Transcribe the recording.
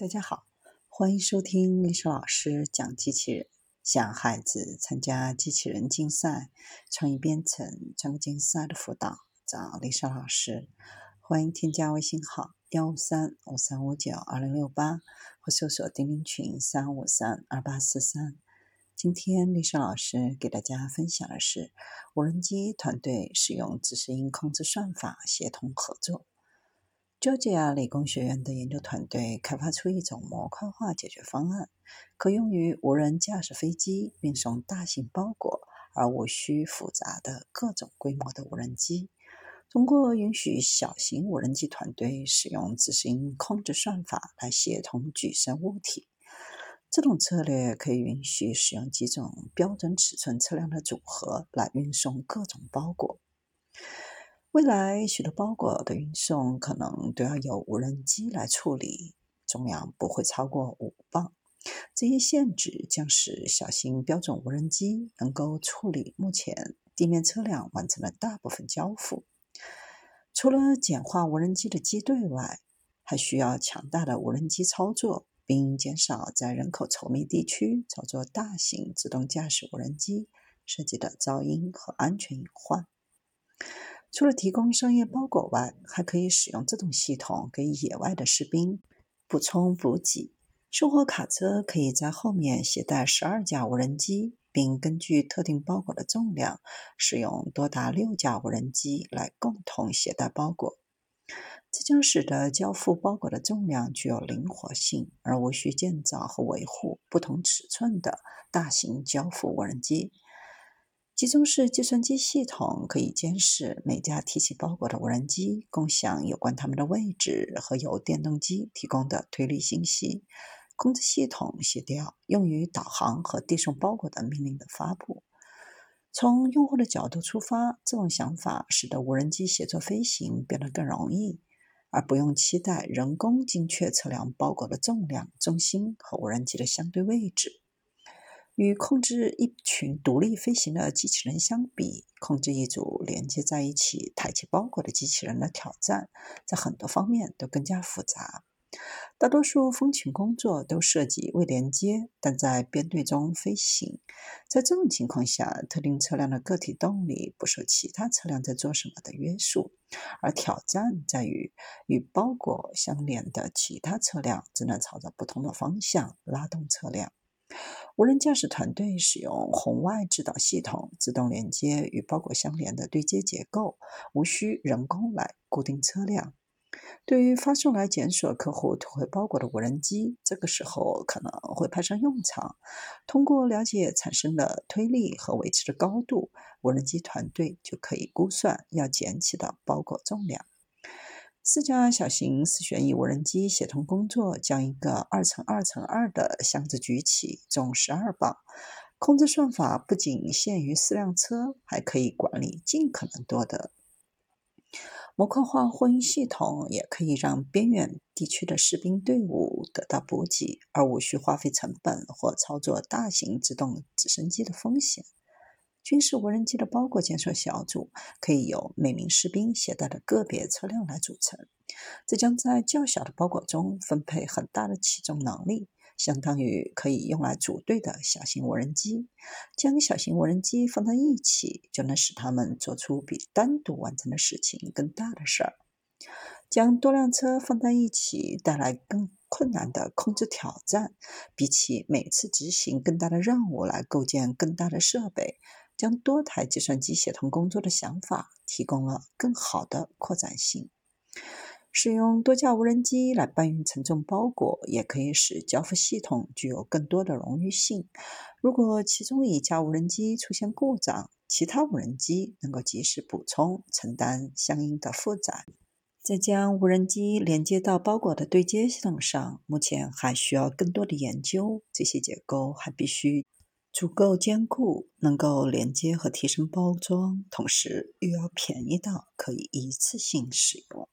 大家好，欢迎收听丽莎老师讲机器人。想孩子参加机器人竞赛、创意编程、创客竞赛的辅导，找丽莎老师。欢迎添加微信号幺五三五三五九二零六八，或搜索钉钉群三五三二八四三。今天丽莎老师给大家分享的是无人机团队使用自适应控制算法协同合作。乔治亚理工学院的研究团队开发出一种模块化解决方案，可用于无人驾驶飞机运送大型包裹，而无需复杂的各种规模的无人机。通过允许小型无人机团队使用自行控制算法来协同举升物体，这种策略可以允许使用几种标准尺寸车辆的组合来运送各种包裹。未来许多包裹的运送可能都要由无人机来处理，重量不会超过五磅。这些限制将使小型标准无人机能够处理目前地面车辆完成的大部分交付。除了简化无人机的机队外，还需要强大的无人机操作，并减少在人口稠密地区操作大型自动驾驶无人机涉及的噪音和安全隐患。除了提供商业包裹外，还可以使用这种系统给野外的士兵补充补给。生活卡车可以在后面携带十二架无人机，并根据特定包裹的重量，使用多达六架无人机来共同携带包裹。这将使得交付包裹的重量具有灵活性，而无需建造和维护不同尺寸的大型交付无人机。集中式计算机系统可以监视每架提起包裹的无人机，共享有关它们的位置和由电动机提供的推力信息。控制系统协调用于导航和递送包裹的命令的发布。从用户的角度出发，这种想法使得无人机协作飞行变得更容易，而不用期待人工精确测量包裹的重量、重心和无人机的相对位置。与控制一群独立飞行的机器人相比，控制一组连接在一起抬起包裹的机器人的挑战，在很多方面都更加复杂。大多数风勤工作都涉及未连接，但在编队中飞行。在这种情况下，特定车辆的个体动力不受其他车辆在做什么的约束，而挑战在于与包裹相连的其他车辆只能朝着不同的方向拉动车辆。无人驾驶团队使用红外制导系统自动连接与包裹相连的对接结构，无需人工来固定车辆。对于发送来检索客户退回包裹的无人机，这个时候可能会派上用场。通过了解产生的推力和维持的高度，无人机团队就可以估算要捡起的包裹重量。四架小型四旋翼无人机协同工作，将一个二乘二乘二的箱子举起，重十二磅。控制算法不仅限于四辆车，还可以管理尽可能多的。模块化货运系统也可以让边远地区的士兵队伍得到补给，而无需花费成本或操作大型自动直升机的风险。军事无人机的包裹建设小组可以由每名士兵携带的个别车辆来组成，这将在较小的包裹中分配很大的起重能力，相当于可以用来组队的小型无人机。将小型无人机放在一起，就能使它们做出比单独完成的事情更大的事儿。将多辆车放在一起带来更困难的控制挑战，比起每次执行更大的任务来构建更大的设备。将多台计算机协同工作的想法提供了更好的扩展性。使用多架无人机来搬运沉重包裹，也可以使交付系统具有更多的荣誉性。如果其中一架无人机出现故障，其他无人机能够及时补充，承担相应的负载。在将无人机连接到包裹的对接系统上，目前还需要更多的研究。这些结构还必须。足够坚固，能够连接和提升包装，同时又要便宜到可以一次性使用。